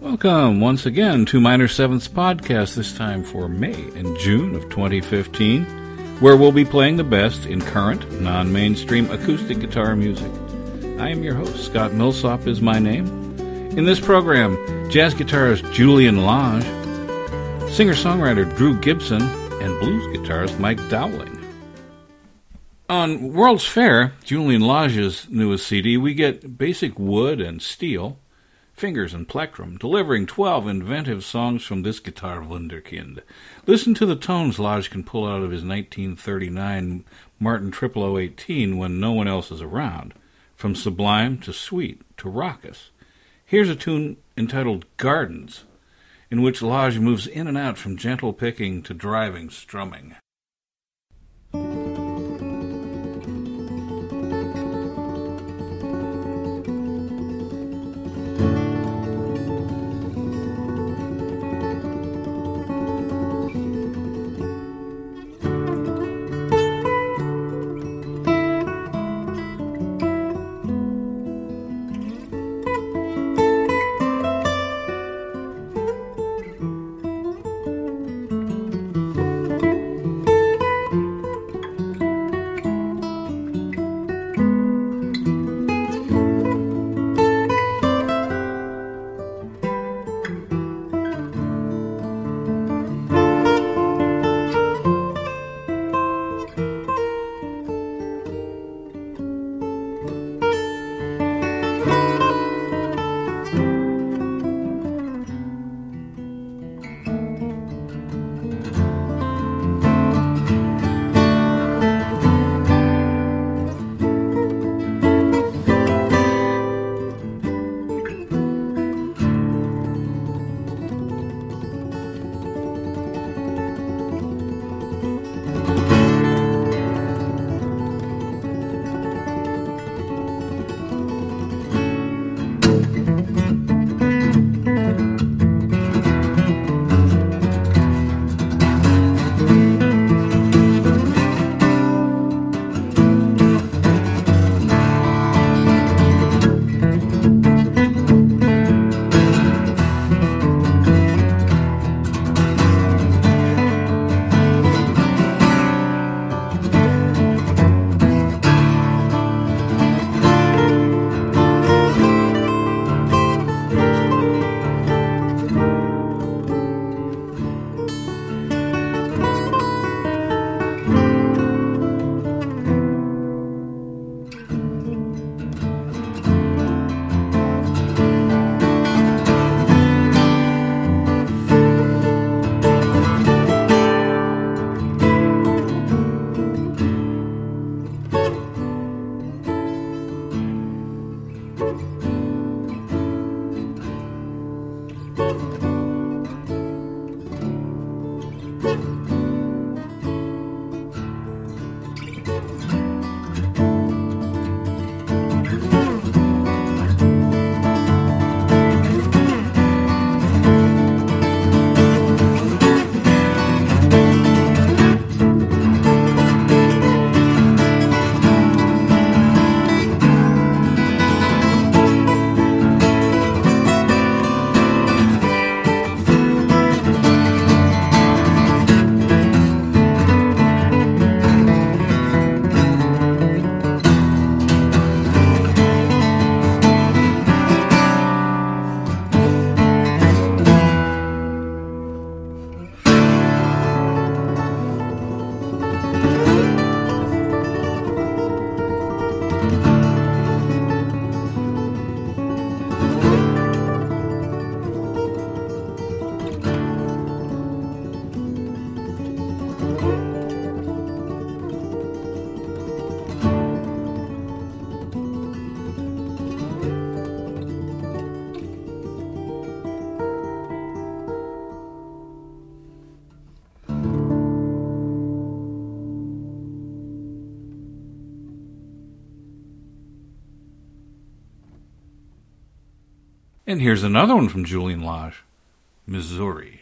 Welcome once again to Minor Seventh's podcast, this time for May and June of 2015, where we'll be playing the best in current, non mainstream acoustic guitar music. I am your host, Scott Millsop is my name. In this program, jazz guitarist Julian Lage, singer songwriter Drew Gibson, and blues guitarist Mike Dowling. On World's Fair, Julian Lage's newest CD, we get basic wood and steel fingers and plectrum, delivering 12 inventive songs from this guitar wunderkind. Listen to the tones Lage can pull out of his 1939 Martin 0018 when no one else is around, from sublime to sweet to raucous. Here's a tune entitled Gardens, in which Lage moves in and out from gentle picking to driving strumming. And here's another one from Julian Lage Missouri.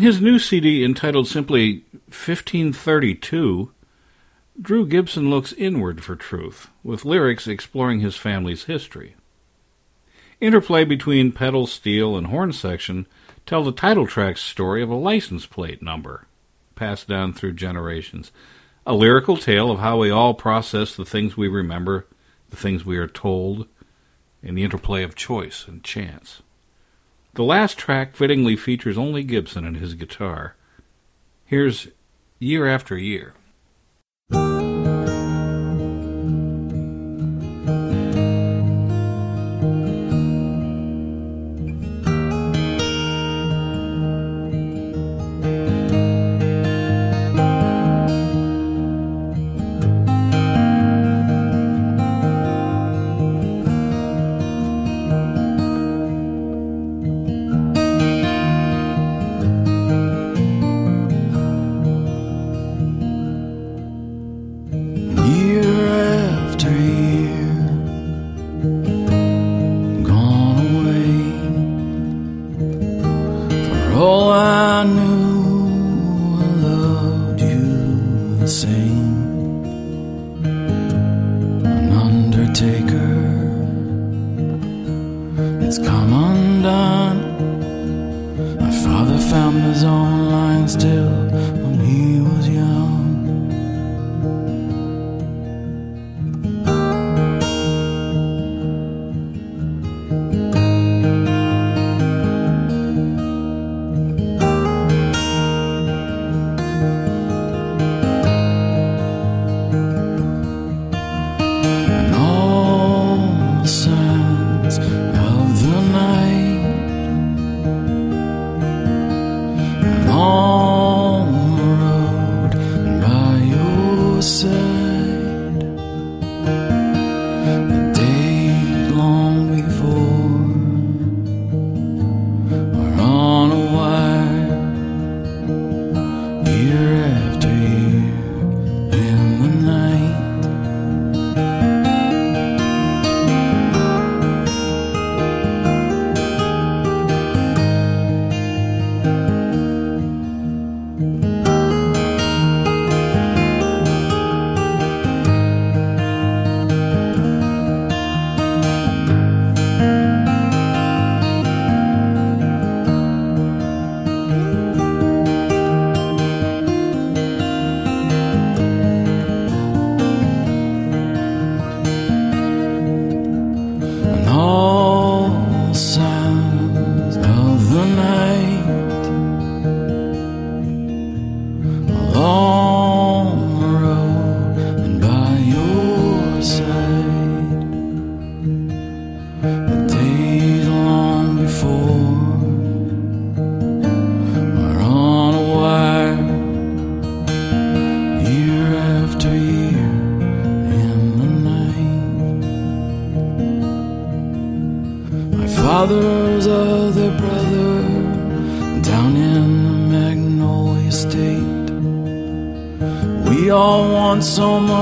On his new CD entitled simply 1532, Drew Gibson looks inward for truth, with lyrics exploring his family's history. Interplay between pedal, steel, and horn section tell the title track's story of a license plate number, passed down through generations. A lyrical tale of how we all process the things we remember, the things we are told, and the interplay of choice and chance. The last track fittingly features only Gibson and his guitar. Here's Year After Year. Zone.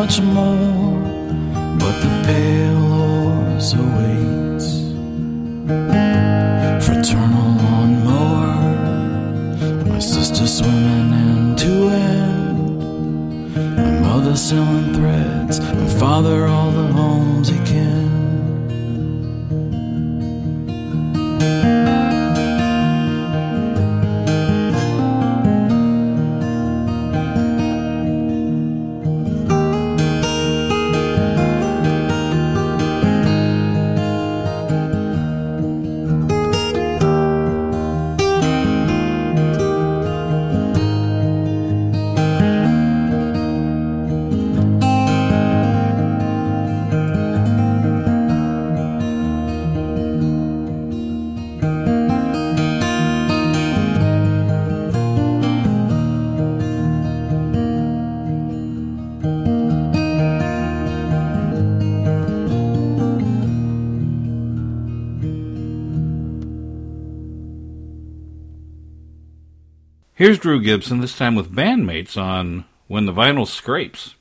much more. Here's Drew Gibson, this time with bandmates on When the Vinyl Scrapes.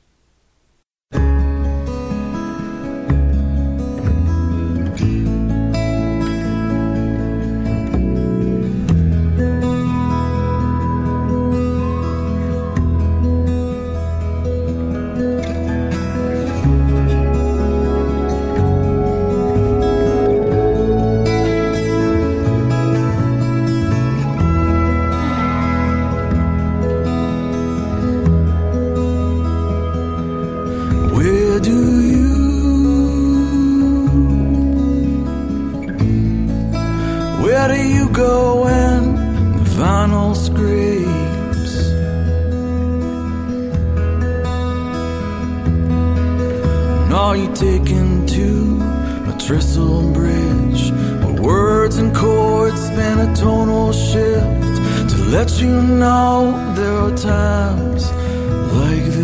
Like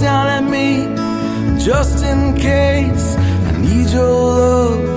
down at me just in case? I need your love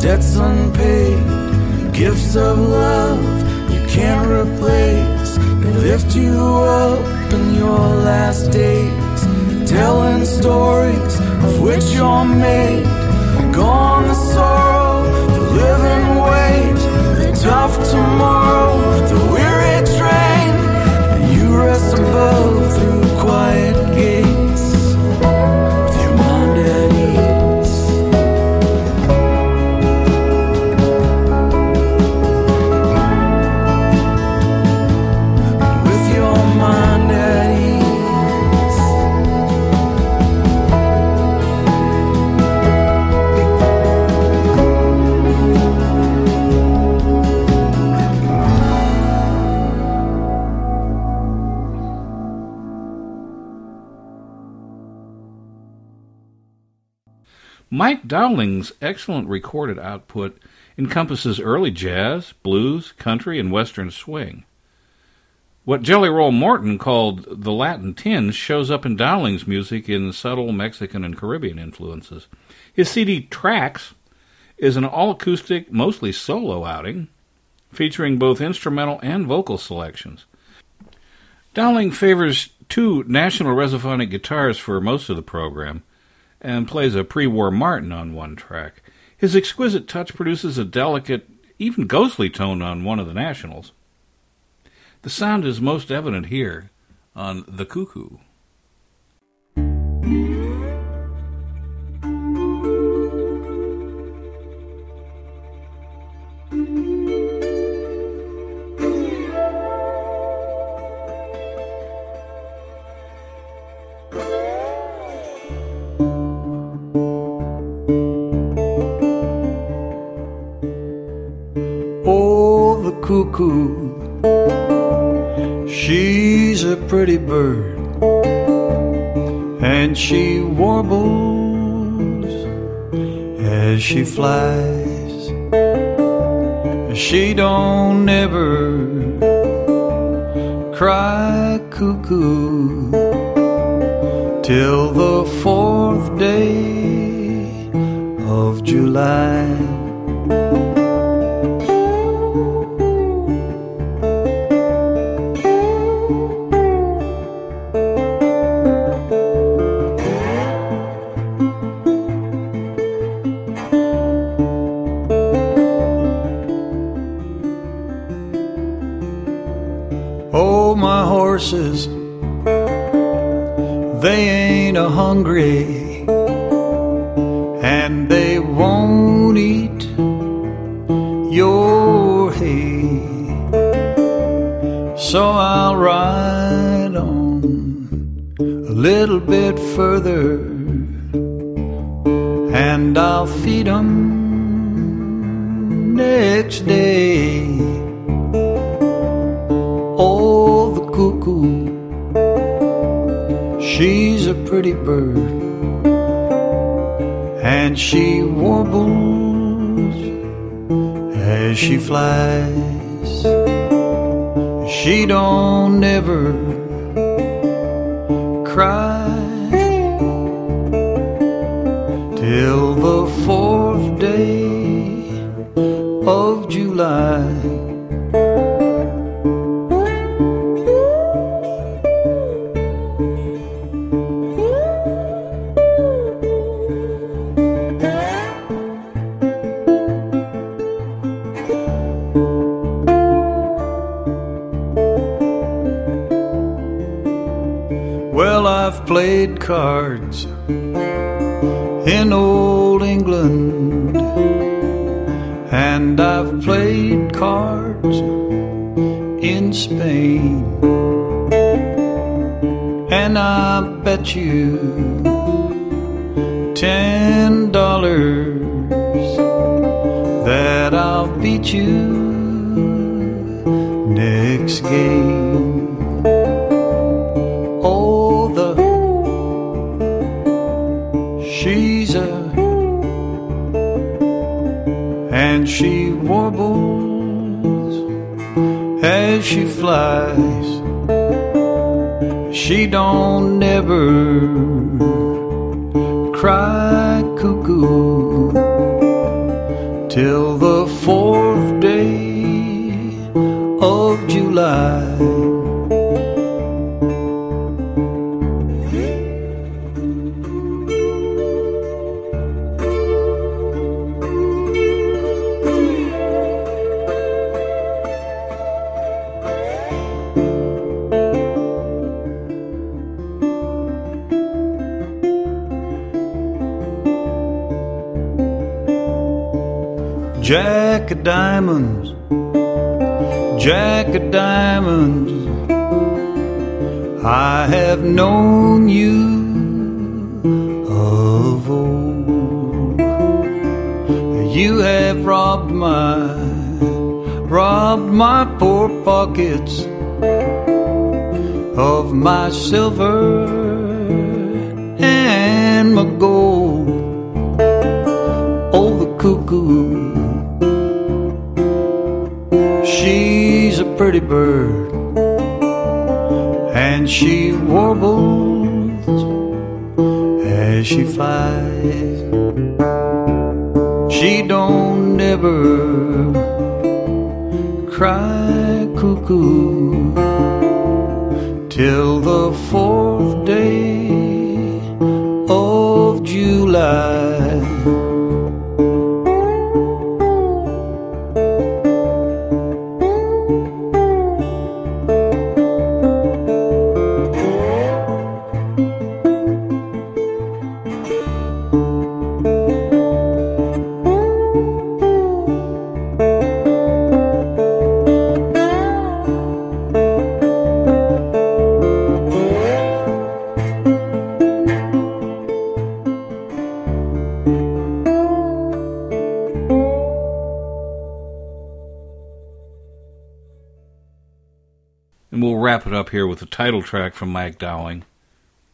debts unpaid, gifts of love you can't replace. They lift you up in your last days, telling stories of which you're made. Gone the sorrow, the living weight, the tough tomorrow, the weary train. You rest above through Mike Dowling's excellent recorded output encompasses early jazz, blues, country, and western swing. What Jelly Roll Morton called the Latin tinge shows up in Dowling's music in subtle Mexican and Caribbean influences. His CD Tracks is an all acoustic, mostly solo outing, featuring both instrumental and vocal selections. Dowling favors two National Resophonic guitars for most of the program and plays a pre war Martin on one track. His exquisite touch produces a delicate, even ghostly tone on one of the Nationals. The sound is most evident here on The Cuckoo. July. Oh, my horses, they ain't a hungry, bit further, and I'll feed feed 'em next day. Oh, the cuckoo, she's a pretty bird, and she warbles as she flies. She don't ever cry till the fourth day of July. Old England, and I've played cards in Spain, and I bet you ten dollars that I'll beat you She don't never cry cuckoo till the fourth day of July. Jack of diamonds, Jack of diamonds, I have known you of old. You have robbed my, robbed my poor pockets of my silver and my gold. Bird, and she warbles as she flies. She don't ever cry cuckoo till the fourth wrap it up here with the title track from Mike Dowling,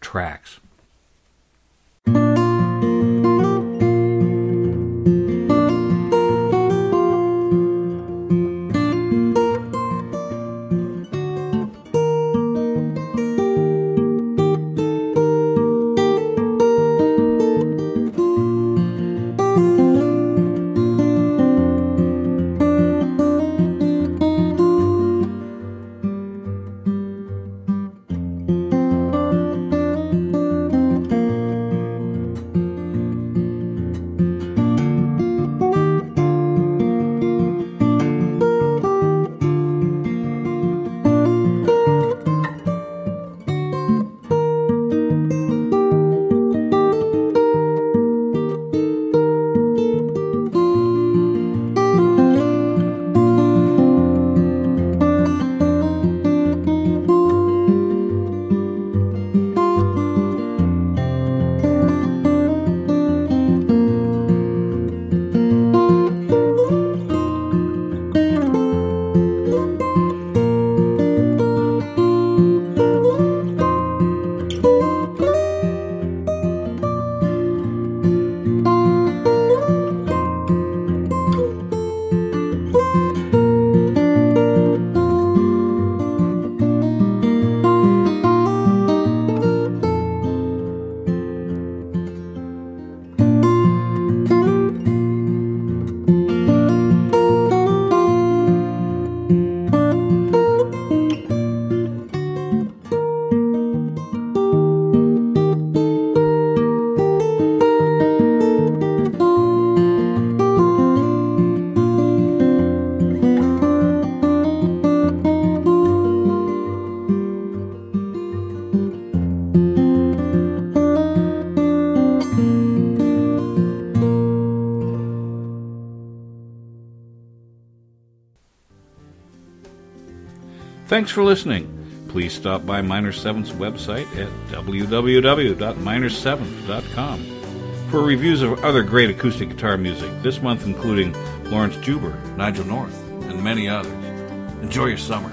Tracks. Thanks for listening. Please stop by Minor 7's website at www.minor7.com for reviews of other great acoustic guitar music, this month including Laurence Juber, Nigel North, and many others. Enjoy your summer.